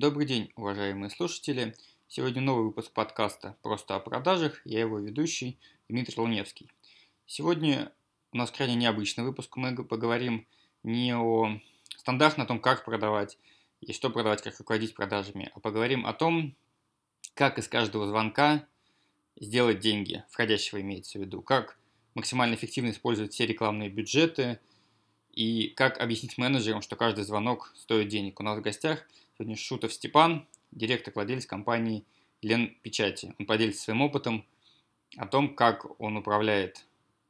Добрый день, уважаемые слушатели. Сегодня новый выпуск подкаста «Просто о продажах». Я его ведущий Дмитрий Луневский. Сегодня у нас крайне необычный выпуск. Мы поговорим не о стандартно о том, как продавать и что продавать, как руководить продажами, а поговорим о том, как из каждого звонка сделать деньги, входящего имеется в виду, как максимально эффективно использовать все рекламные бюджеты и как объяснить менеджерам, что каждый звонок стоит денег. У нас в гостях Сегодня Шутов Степан, директор, владелец компании Лен Печати. Он поделится своим опытом о том, как он управляет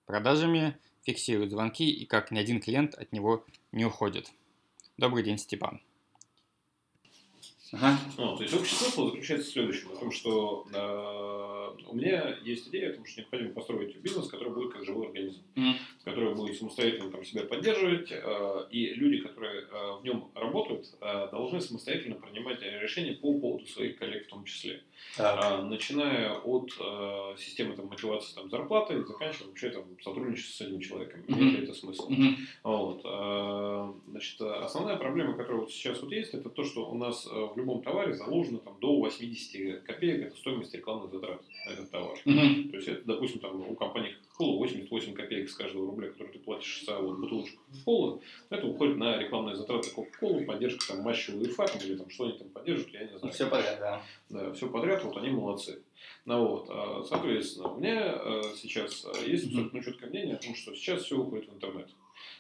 продажами, фиксирует звонки и как ни один клиент от него не уходит. Добрый день, Степан. Ага. Ну, то есть общий смысл заключается в следующем, в том, что э, у меня есть идея о том, что необходимо построить бизнес, который будет как живой организм, mm. который будет самостоятельно там, себя поддерживать, э, и люди, которые э, в нем работают, э, должны самостоятельно принимать решения по поводу своих коллег в том числе. Э, начиная от э, системы там, мотивации там, зарплаты, заканчивая вообще там, сотрудничеством с этим человеком. Mm-hmm. Имеет ли это смысл? Mm-hmm. Вот, э, значит, основная проблема, которая вот сейчас вот есть, это то, что у нас э, в любом товаре заложено там, до 80 копеек это стоимость рекламных затрат на этот товар. Mm-hmm. То есть это, допустим, там, у компании Coca-Cola 88 копеек с каждого рубля, который ты платишь за вот, бутылочку Coca-Cola, это уходит на рекламные затраты Coca-Cola, поддержка там матча там, или там, что они там поддерживают, я не знаю. Все подряд, да. Да, все подряд, вот они молодцы. Ну, вот, а, соответственно, у меня э, сейчас есть абсолютно четкое мнение о том, что сейчас все уходит в интернет.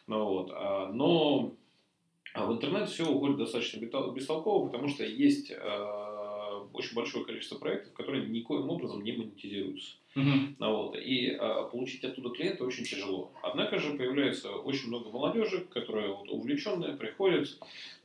Ну, вот, а, но а в интернет все уходит достаточно бестолково, потому что есть э, очень большое количество проектов, которые никоим образом не монетизируются. Uh-huh. Вот, и э, получить оттуда клиента очень тяжело. Однако же появляется очень много молодежи, которая вот, увлеченная, приходит,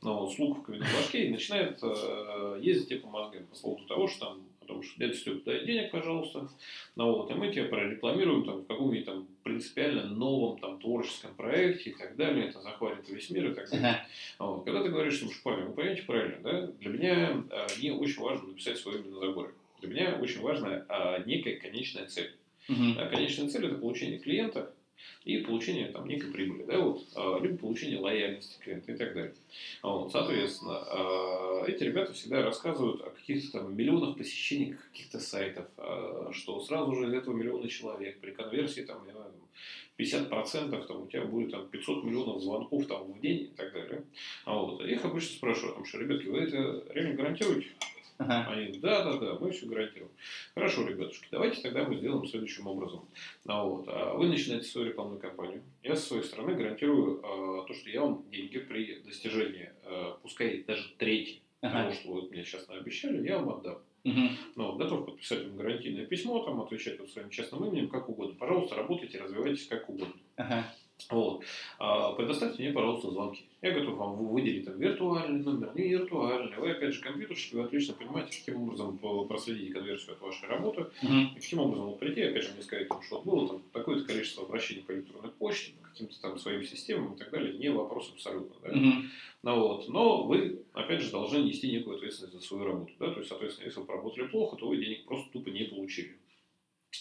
ну, с луковками на башке и начинает э, ездить по мозгам по поводу того, что там потому что дядя Степ, дай денег, пожалуйста, ну вот, и мы тебя прорекламируем там, в каком-нибудь там принципиально новом там творческом проекте и так далее, это захватит весь мир и так далее. Uh-huh. Вот. Когда ты говоришь, что парень, вы понимаете правильно, да? Для меня а, не очень важно написать свое имя на заборе. Для меня очень важна а, некая конечная цель. Uh-huh. А, конечная цель это получение клиента, и получение там, некой прибыли, да, вот, а, либо получение лояльности клиента и так далее. Вот, соответственно, а, эти ребята всегда рассказывают о каких-то там миллионах посещений каких-то сайтов, а, что сразу же из этого миллиона человек при конверсии там, я знаю, 50% там, у тебя будет там, 500 миллионов звонков там, в день и так далее. А вот, их обычно спрашивают, потому что, ребятки, вы это реально гарантируете? Ага. Они, да, да, да, мы все гарантируем. Хорошо, ребятушки, давайте тогда мы сделаем следующим образом. А вот, а вы начинаете свою рекламную кампанию. Я со своей стороны гарантирую а, то, что я вам деньги при достижении, а, пускай даже трети ага. того, что вы мне сейчас наобещали, я вам отдам. Угу. Ну, готов подписать вам гарантийное письмо, там, отвечать вот своим честным именем, как угодно. Пожалуйста, работайте, развивайтесь как угодно. Ага. Вот. А, предоставьте мне, пожалуйста, звонки. Я готов вам выделить там виртуальный номер, не виртуальный. Вы, опять же, компьютерщики, вы отлично понимаете, каким образом проследить конверсию от вашей работы, uh-huh. и каким образом вот прийти, опять же, мне сказать, что было там такое-то количество обращений по электронной почте, по каким-то там своим системам и так далее, не вопрос абсолютно. Да? Uh-huh. Ну, вот. Но вы, опять же, должны нести некую ответственность за свою работу. Да? То есть, соответственно, если вы поработали плохо, то вы денег просто тупо не получили.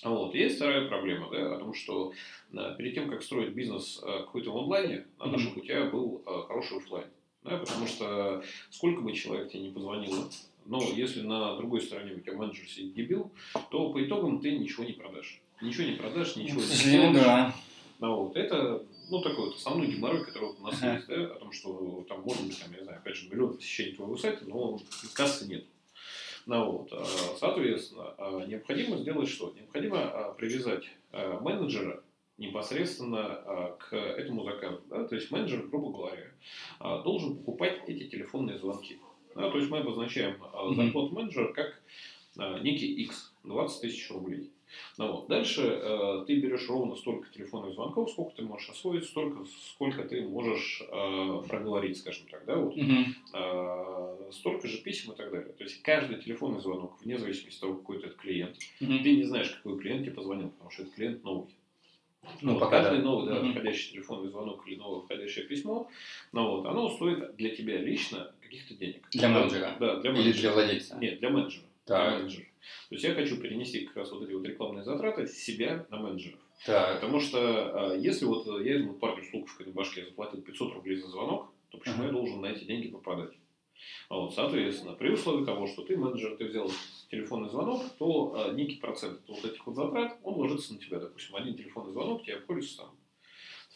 Вот. Есть вторая проблема, да, о том, что да, перед тем, как строить бизнес э, какой-то в онлайне, чтобы у тебя был э, хороший офлайн. Да, потому что сколько бы человек тебе не позвонило, но если на другой стороне у тебя менеджер сидит дебил, то по итогам ты ничего не продашь. Ничего не продашь, ничего не сделаешь. Да. Ну, вот. Это ну, такой вот основной геморрой, который у нас есть, да, о том, что там может быть, там, я не знаю, опять же, миллион посещений твоего сайта, но кассы нет. Ну, вот, а, соответственно, а, необходимо сделать что? Необходимо а, привязать менеджера непосредственно к этому заказу. Да? То есть менеджер, грубо говоря, должен покупать эти телефонные звонки. Да? То есть мы обозначаем зарплату менеджера как некий X, 20 тысяч рублей. Ну, вот. Дальше э, ты берешь ровно столько телефонных звонков, сколько ты можешь освоить, столько, сколько ты можешь э, проговорить, скажем так, да, вот. Uh-huh. Э, столько же писем и так далее. То есть каждый телефонный звонок, вне зависимости от того, какой это клиент, uh-huh. ты не знаешь, какой клиент тебе позвонил, потому что этот клиент новый. Ну, вот, пока каждый да. новый да, uh-huh. входящий телефонный звонок или новое входящее письмо, ну, вот, оно стоит для тебя лично каких-то денег. Для менеджера? Да, для менеджера. Или для владельца? Нет, для менеджера. Так. Для менеджера. То есть я хочу перенести как раз вот эти вот рекламные затраты с себя на менеджеров. Так. Потому что а, если вот я этому парню с луковкой на башке заплатил 500 рублей за звонок, то почему uh-huh. я должен на эти деньги попадать? Вот, соответственно, при условии того, что ты менеджер, ты взял телефонный звонок, то э, некий процент вот этих вот затрат, он ложится на тебя. Допустим, один телефонный звонок тебе обходится там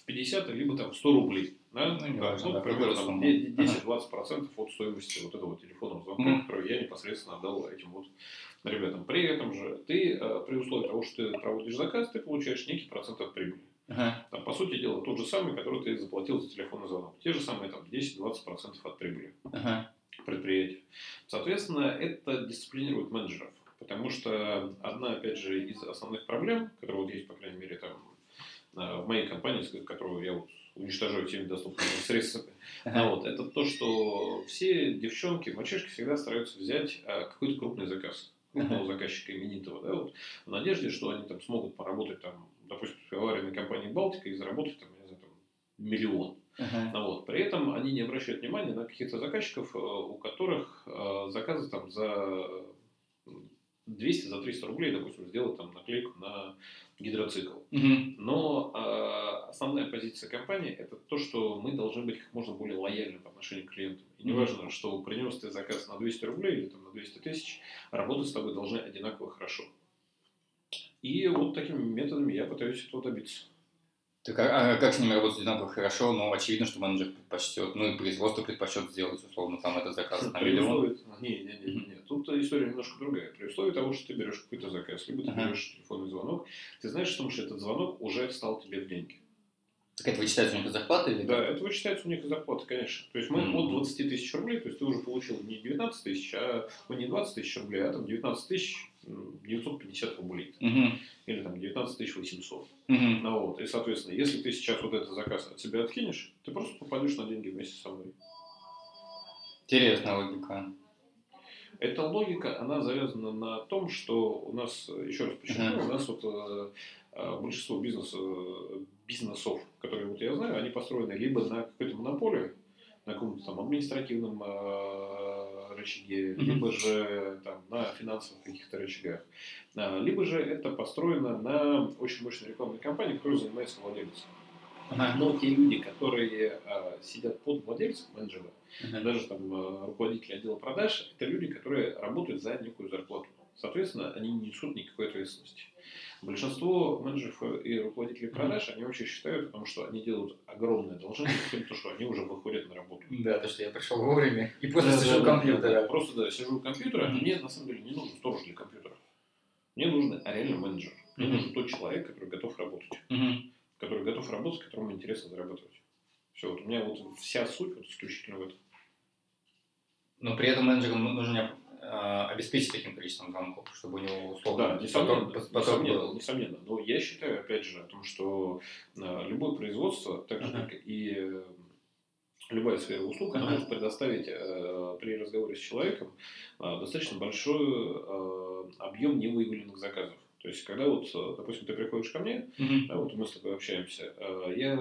50 либо там в 100 рублей. Да? Ну, Да, ну, да, сумму. 10-20% от стоимости вот этого телефонного звонка, Мгм. который я непосредственно отдал этим вот ребятам. При этом же ты, э, при условии того, что ты проводишь заказ, ты получаешь некий процент от прибыли. Ага. Там, по сути дела, тот же самый, который ты заплатил за телефонный звонок. Те же самые там 10-20% от прибыли Ага. предприятия. Соответственно, это дисциплинирует менеджеров. Потому что одна, опять же, из основных проблем, которые вот есть, по крайней мере, там, в моей компании, которую я вот уничтожаю всеми доступными средствами, а вот, это то, что все девчонки, мальчишки всегда стараются взять э, какой-то крупный заказ крупного заказчика именитого, да, вот, в надежде, что они там смогут поработать там, допустим, в аварийной компании Балтика и заработать там, знаю, там, миллион. Ага. А Вот. При этом они не обращают внимания на каких-то заказчиков, э, у которых э, заказы там за 200, за 300 рублей, допустим, сделать там наклейку на гидроцикл. Мгм. Но э, основная позиция компании это то, что мы должны быть как можно более лояльны по отношению к клиентам. И не Мгм. важно, что принес ты заказ на 200 рублей или там, на 200 тысяч, работать с тобой должны одинаково хорошо. И вот такими методами я пытаюсь этого добиться. Так а, а как с ними работать одинаково хорошо? Ну, очевидно, что менеджер предпочтет, ну и производство предпочет сделать, условно, там этот заказ на миллион. условии... Не, не, не, не, не. Тут история немножко другая. При условии того, что ты берешь какой-то заказ, либо ты берешь телефонный звонок, ты знаешь что этот звонок уже встал тебе в деньги. Так это вычитается у них из зарплаты или Да, это вычитается у них из зарплаты, конечно. То есть мы Мгм. от 20 тысяч рублей, то есть ты уже получил не 19 тысяч, а ну, не 20 тысяч рублей, а там 19 тысяч м, 950 рублей. Мгм. Или там 19 тысяч 800. Мгм. Ну, вот. И, соответственно, если ты сейчас вот этот заказ от себя откинешь, ты просто попадешь на деньги вместе со мной. Интересная логика. Эта логика, она завязана на том, что у нас, еще раз подчеркну, Ага. у нас вот э, большинство бизнеса, бизнесов, которые вот я знаю, они построены либо на какой-то монополии, на каком-то там административном э, рычаге, Мгм. либо же там на финансовых каких-то рычагах, А, либо же это построено на очень мощной рекламной кампании, которой занимается владелец. Ага. Но те люди, которые э, сидят под владельцем, менеджера, Ага. даже там э, руководители отдела продаж, это люди, которые работают за некую зарплату. Соответственно, они не несут никакой ответственности. Большинство менеджеров и руководителей продаж, они вообще считают о том, что они делают огромное одолжение, тем, то, что они уже выходят на работу. Да, то, что я пришел вовремя и просто Да, сижу у да, компьютера. да, Просто, да, сижу у компьютера. Мгм. Мне, на самом деле, не нужен сторож для компьютера. Мне нужен реально менеджер. Мне нужен тот человек, который готов работать. Который готов работать, которому интересно зарабатывать. Все, вот у меня вот вся суть вот исключительно в этом. Но при этом менеджеру нужно обеспечить таким количеством звонков, чтобы у него условно Да, несомненно, поток- поток несомненно, был. несомненно. Но я считаю, опять же, о том, что э, любое производство, так же, Ага. как и э, любая сфера услуг, она Ага. может предоставить э, при разговоре с человеком э, достаточно большой э, объем невыявленных заказов. То есть, когда вот, допустим, ты приходишь ко мне, Мгм. да, вот мы с тобой общаемся, э, я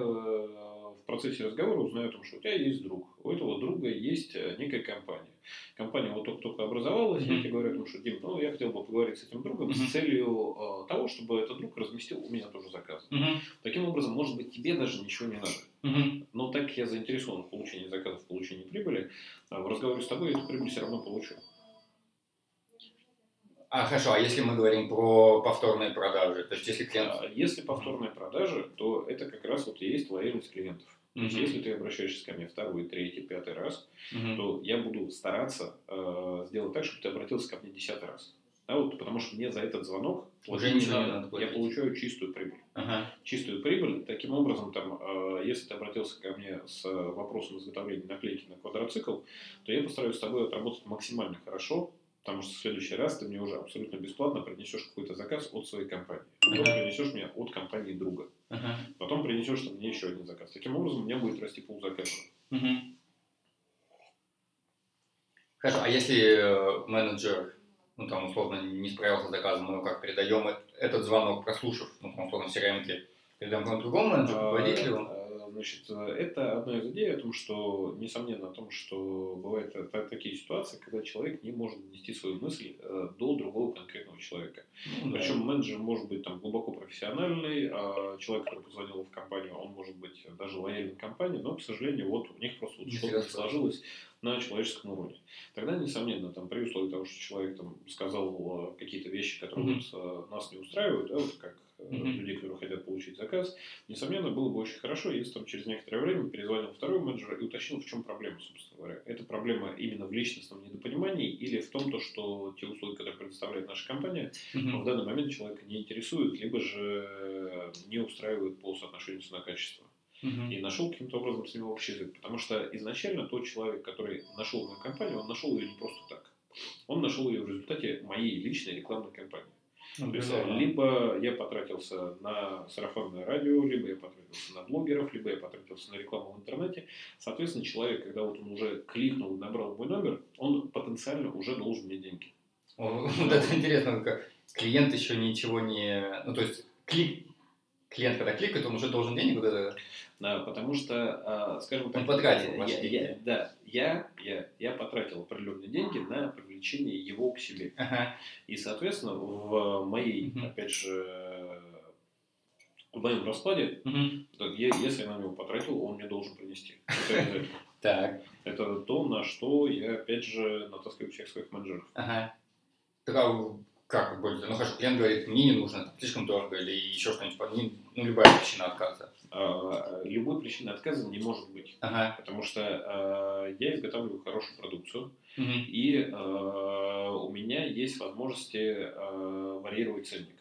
процессе разговора узнаю о том, что у тебя есть друг, у этого друга есть э, некая компания. Компания вот только-только образовалась, я Мгм. тебе говорю о том, что, Дим, ну, я хотел бы поговорить с этим другом Мгм. с целью э, того, чтобы этот друг разместил у меня тоже заказ. Мгм. Таким образом, может быть, тебе даже ничего не надо. Мгм. Но так как я заинтересован в получении заказов, в получении прибыли, э, в разговоре с тобой я эту прибыль все равно получу. А хорошо, а если мы говорим про повторные продажи, то есть если клиент... А Если повторная продажа, то это как раз вот и есть лояльность клиентов. То есть, Мгм. если ты обращаешься ко мне второй, третий, пятый раз, Мгм. то я буду стараться э, сделать так, чтобы ты обратился ко мне десятый раз. Да, вот, потому что мне за этот звонок Уже не надо Я платить. получаю чистую прибыль. Ага. Чистую прибыль. Таким образом, там, э, если ты обратился ко мне с вопросом изготовления наклейки на квадроцикл, то я постараюсь с тобой отработать максимально хорошо, потому что в следующий раз ты мне уже абсолютно бесплатно принесешь какой-то заказ от своей компании. Потом принесешь мне от компании друга. Ага. Потом принесешь там мне еще один заказ. Таким образом, у меня будет расти пул заказов. Мгм. Хорошо, а если э, менеджер, ну там условно не справился с заказом, мы его как передаем этот звонок, прослушав, ну там условно в CRM, передаем к другому менеджеру, руководителю? Значит, это одна из идей о том, что, несомненно, о том, что бывают та- та- такие ситуации, когда человек не может донести свою мысль э, до другого конкретного человека. Ну, да. Причем менеджер может быть там глубоко профессиональный, а человек, который позвонил в компанию, он может быть даже лояльной компании, но, к сожалению, вот у них просто вот что-то сложилось на человеческом уровне. Тогда, несомненно, там, при условии того, что человек там, сказал э, какие-то вещи, которые э, нас не устраивают, да, вот как э, Мгм. людей, которые хотят получить заказ, несомненно, было бы очень хорошо, если там через некоторое время перезвонил второй менеджер и уточнил, в чем проблема, собственно говоря. Это проблема именно в личностном недопонимании или в том, то, что те услуги, которые предоставляет наша компания, Мгм. в данный момент человека не интересуют, либо же не устраивают по соотношению цена-качество. Мгм. И нашел каким-то образом с ним общий язык. Потому что изначально тот человек, который нашел мою компанию, он нашел ее не просто так. Он нашел ее в результате моей личной рекламной кампании. Ну, То есть, либо я потратился на сарафанное радио, либо я потратился на блогеров, либо я потратился на рекламу в интернете. Соответственно, человек, когда вот он уже кликнул и набрал мой номер, он потенциально уже должен мне деньги. Вот это интересно, как клиент еще ничего не... Ну, то есть, клик... клиент, когда кликает, он уже должен денег вот это... Да, потому что, а, скажем так, Он потратил я, я- да, я, я, я потратил определенные деньги на привлечение его к себе. Ага. И, соответственно, в моей, Мгм. опять же, в моем раскладе, так, я- если я на него потратил, он мне должен принести. Так. Это то, на что я, опять же, натаскиваю всех своих менеджеров. Ага. Как будет? Ну, хорошо, клиент говорит, мне не нужно, там, слишком дорого, или еще что-нибудь, ну, любая причина отказа. А, Любой причины отказа не может быть. Ага. Потому что а, я изготавливаю хорошую продукцию, Мгм. и а, у меня есть возможности а, варьировать ценник.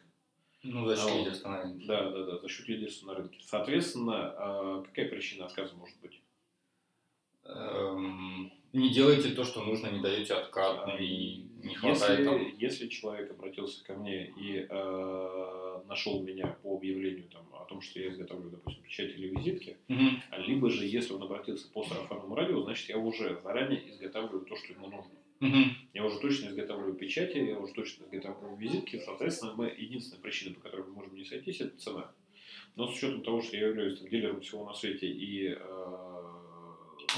Ну, за счет лидерства, наверное. Да, да, да, за счет лидерства на рынке. Соответственно, а, какая причина отказа может быть? Эм, не делайте то, что нужно, не даете откат, ну, и не хватает Если, там. если человек обратился ко мне и э, нашел меня по объявлению там, о том, что я изготовлю, допустим, печать или визитки, а либо же если он обратился по сарафанному радио, значит я уже заранее изготавливаю то, что ему нужно. Мгм. Я уже точно изготавливаю печати, я уже точно изготавливаю визитки. Соответственно, мы, единственная причина, по которой мы можем не сойтись, это цена. Но с учетом того, что я являюсь там, дилером всего на свете и э,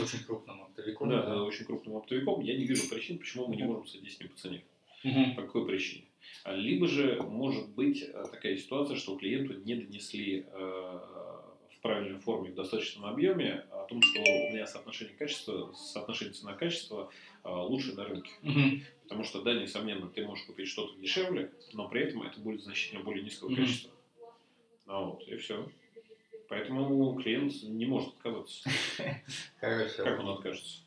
Очень крупным оптовиком. да, да, очень крупным оптовиком, я не вижу причин, почему мы не можем сойтись с ним по цене. Мгм. По какой причине? А, Либо же может быть э, такая ситуация, что клиенту не донесли э, в правильной форме, в достаточном объеме о том, что у меня соотношение качества, соотношение цена-качество э, лучше на рынке. Мгм. Потому что, да, несомненно, ты можешь купить что-то дешевле, но при этом это будет значительно более низкого Мгм. качества. Ну вот, и все. Поэтому клиент не может отказаться. Хорошо. Как он откажется?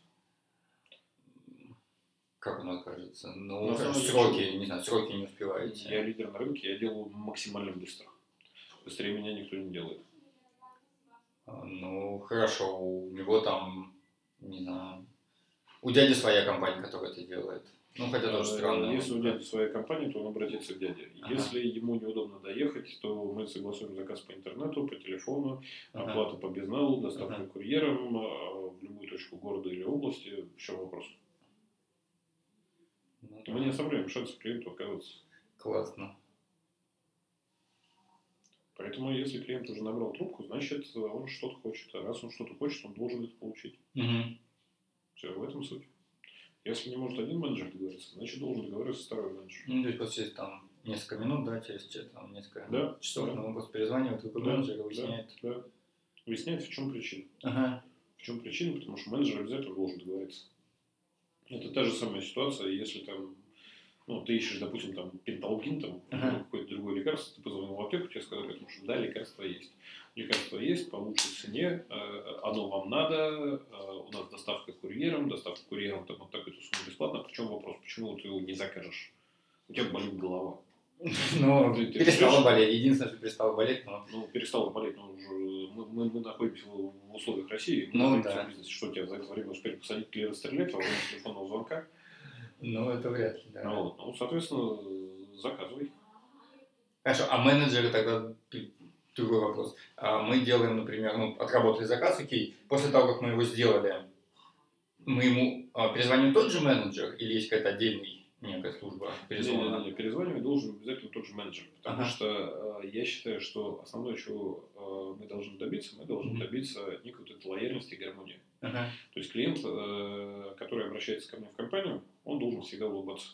Как он откажется? Ну, самом деле, сроки, не знаю, сроки не успеваете. Я лидер на рынке, я делаю максимально быстро. Быстрее меня никто не делает. А, Ну, хорошо, у него там, не знаю, у дяди своя компания, которая это делает. Ну, хотя тоже Э, странно. Если у дяди своя компания, то он обратится к дяде. Ага. Если ему неудобно доехать, то мы согласуем заказ по интернету, по телефону, Ага. оплата по безналу, доставка Ага. курьером э, в любую точку города или области. В чем вопрос? Ну, Мы не оставляем шансов клиенту отказаться. Классно. Поэтому, если клиент уже набрал трубку, значит, он что-то хочет. А раз он что-то хочет, он должен это получить. Мгм. Все, в этом суть. Если не может один менеджер договориться, значит, должен договориться второй менеджер. Ну, то есть вот через там несколько минут, да, через че- там, несколько Да, часов, да. ну, он просто перезванивает, другой Да, менеджер и выясняет. Да. Выясняет, в чем причина. Ага. В чем причина? Потому что менеджер обязательно должен договориться. Это та же самая ситуация, если там, ну, ты ищешь, допустим, там пенталгин, там, Ага. или какое-то другое лекарство, ты аптеку, тебе сказали, потому что да, лекарство есть. Лекарство есть по лучшей цене, э, оно вам надо, э, у нас доставка курьером, доставка курьером там вот такую-то сумму бесплатно. В чем вопрос? Почему ты его не закажешь? У тебя болит голова. Ну, ты перестала болеть. Единственное, что перестала болеть, но... Ну, перестало болеть, но уже мы, мы, мы находимся в, условиях России, мы Ну, да. в бизнесе, что тебя за это время успели посадить или расстрелять во время телефонного звонка. Ну, это вряд ли, да. Ну, вот. ну, соответственно, заказывай. Хорошо, а менеджеры тогда другой вопрос. А мы делаем, например, ну, отработали заказ, окей, после того, как мы его сделали, мы ему а, перезвоним тот же менеджер или есть какая-то отдельная некая служба перезвона? Не-не-не, перезванивать должен обязательно тот же менеджер. Потому Ага. что э, я считаю, что основное, чего э, мы должны добиться, мы должны Мгм. добиться некой вот этой лояльности и гармонии. Ага. То есть клиент, э, который обращается ко мне в компанию, он должен всегда улыбаться.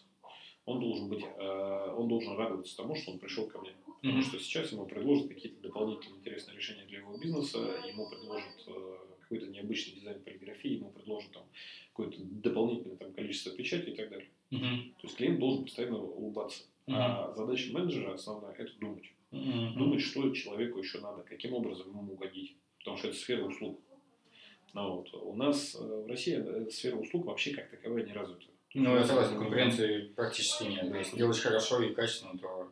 Он должен быть, э, он должен радоваться тому, что он пришел ко мне. Потому Мгм. что сейчас ему предложат какие-то дополнительные интересные решения для его бизнеса, ему предложат э, какой-то необычный дизайн полиграфии, ему предложат там какое-то дополнительное там, количество печати и так далее. Угу. То есть клиент должен постоянно улыбаться. А задача менеджера основная – это думать. Угу. Думать, что человеку еще надо, каким образом ему угодить. Потому что это сфера услуг. Ну, вот. У нас э, в России сфера услуг вообще как таковая не развита. Ну, я согласен, конкуренции практически нет. Да, Если делаешь хорошо и качественно, то...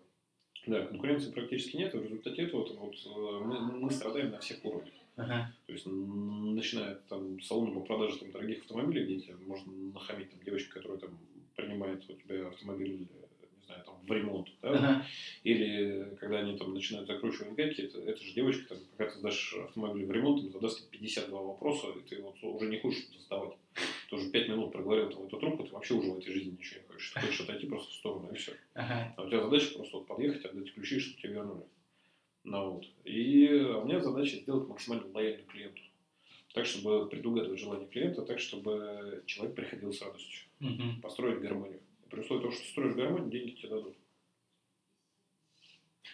Да, конкуренции практически нет, и в результате этого вот, э, мы, мы страдаем на всех уровнях. Ага. То есть, начиная там с салона по продаже там, дорогих автомобилей, где тебе можно нахамить там, девочка, которая там принимает у тебя автомобиль, не знаю, там, в ремонт, да, Ага. или когда они там начинают закручивать гайки, это, это же девочка, там, пока ты сдашь автомобиль в ремонт, им задаст тебе 52 вопроса, и ты вот уже не хочешь это задавать. Ты уже 5 минут проговорил там эту трубку, ты вообще уже в этой жизни ничего не хочешь. Ты хочешь отойти просто в сторону, и все. Ага. А у тебя задача просто вот подъехать, отдать ключи, чтобы тебе вернули. Ну, вот. И у меня задача сделать максимально лояльным клиенту. Так, чтобы предугадывать желание клиента, так, чтобы человек приходил с радостью. Мгм. Построить гармонию. И при условии того, что строишь гармонию, деньги тебе дадут.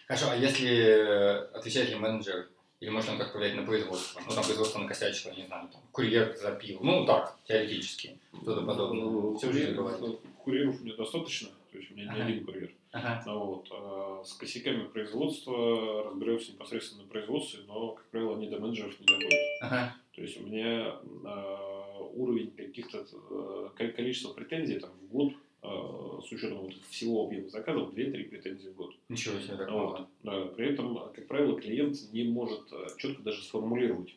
Хорошо, а если э, отвечает ли менеджер, или может он как-то влиять на производство? Ну, там производство накосячило, не знаю, там, курьер запил. Ну, так, теоретически. Что-то подобное. Ну, Все курьер- бывает. ну, Курьеров у меня достаточно, то есть у меня не Ага. один курьер. Ага. Ну, вот. а с косяками производства разберемся непосредственно на производстве, но, как правило, они до менеджеров не доходят. Ага. То есть у меня э, уровень каких-то э, ко- количество претензий там, в год с учетом вот всего объема заказов 2-3 претензии в год. Ничего себе так Вот. Да, при этом, как правило, клиент не может э, четко даже сформулировать,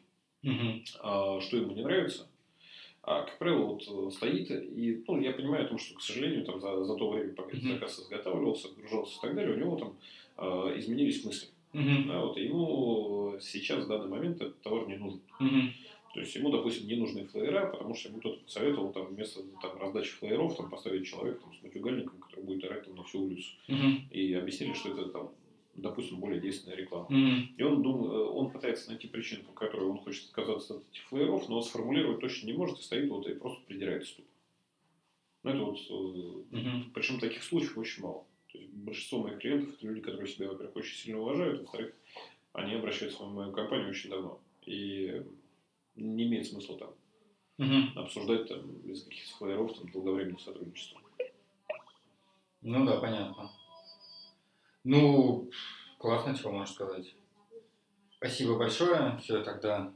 а, что ему не нравится. А, как правило, вот э, стоит, и ну, я понимаю о том, что, к сожалению, там, за, за то время, пока Мгм. заказ изготавливался, отгружался и так далее, у него там э, изменились мысли. Мгм. Да, вот, ему сейчас в данный момент этот товар не нужен. Мгм. То есть ему, допустим, не нужны флеера, потому что ему кто-то посоветовал там, вместо там, раздачи флееров там, поставить человека там, с матюгальником, который будет орать там, на всю улицу. Мгм. И объяснили, что это, там, допустим, более действенная реклама. Мгм. И он, дум- э, он пытается найти причину, по которой он хочет отказаться от этих флееров, но сформулировать точно не может, и стоит вот и просто придирается тупо. Ну, это вот... э, Мгм. Причем таких случаев очень мало. То есть большинство моих клиентов это люди, которые себя, во-первых, очень сильно уважают, во-вторых, они обращаются в мою компанию очень давно. И не имеет смысла там Мгм. обсуждать там без каких-то флееров там долговременное сотрудничество. Ну да, понятно. Ну, классно, чего можно сказать. Спасибо большое. Все, тогда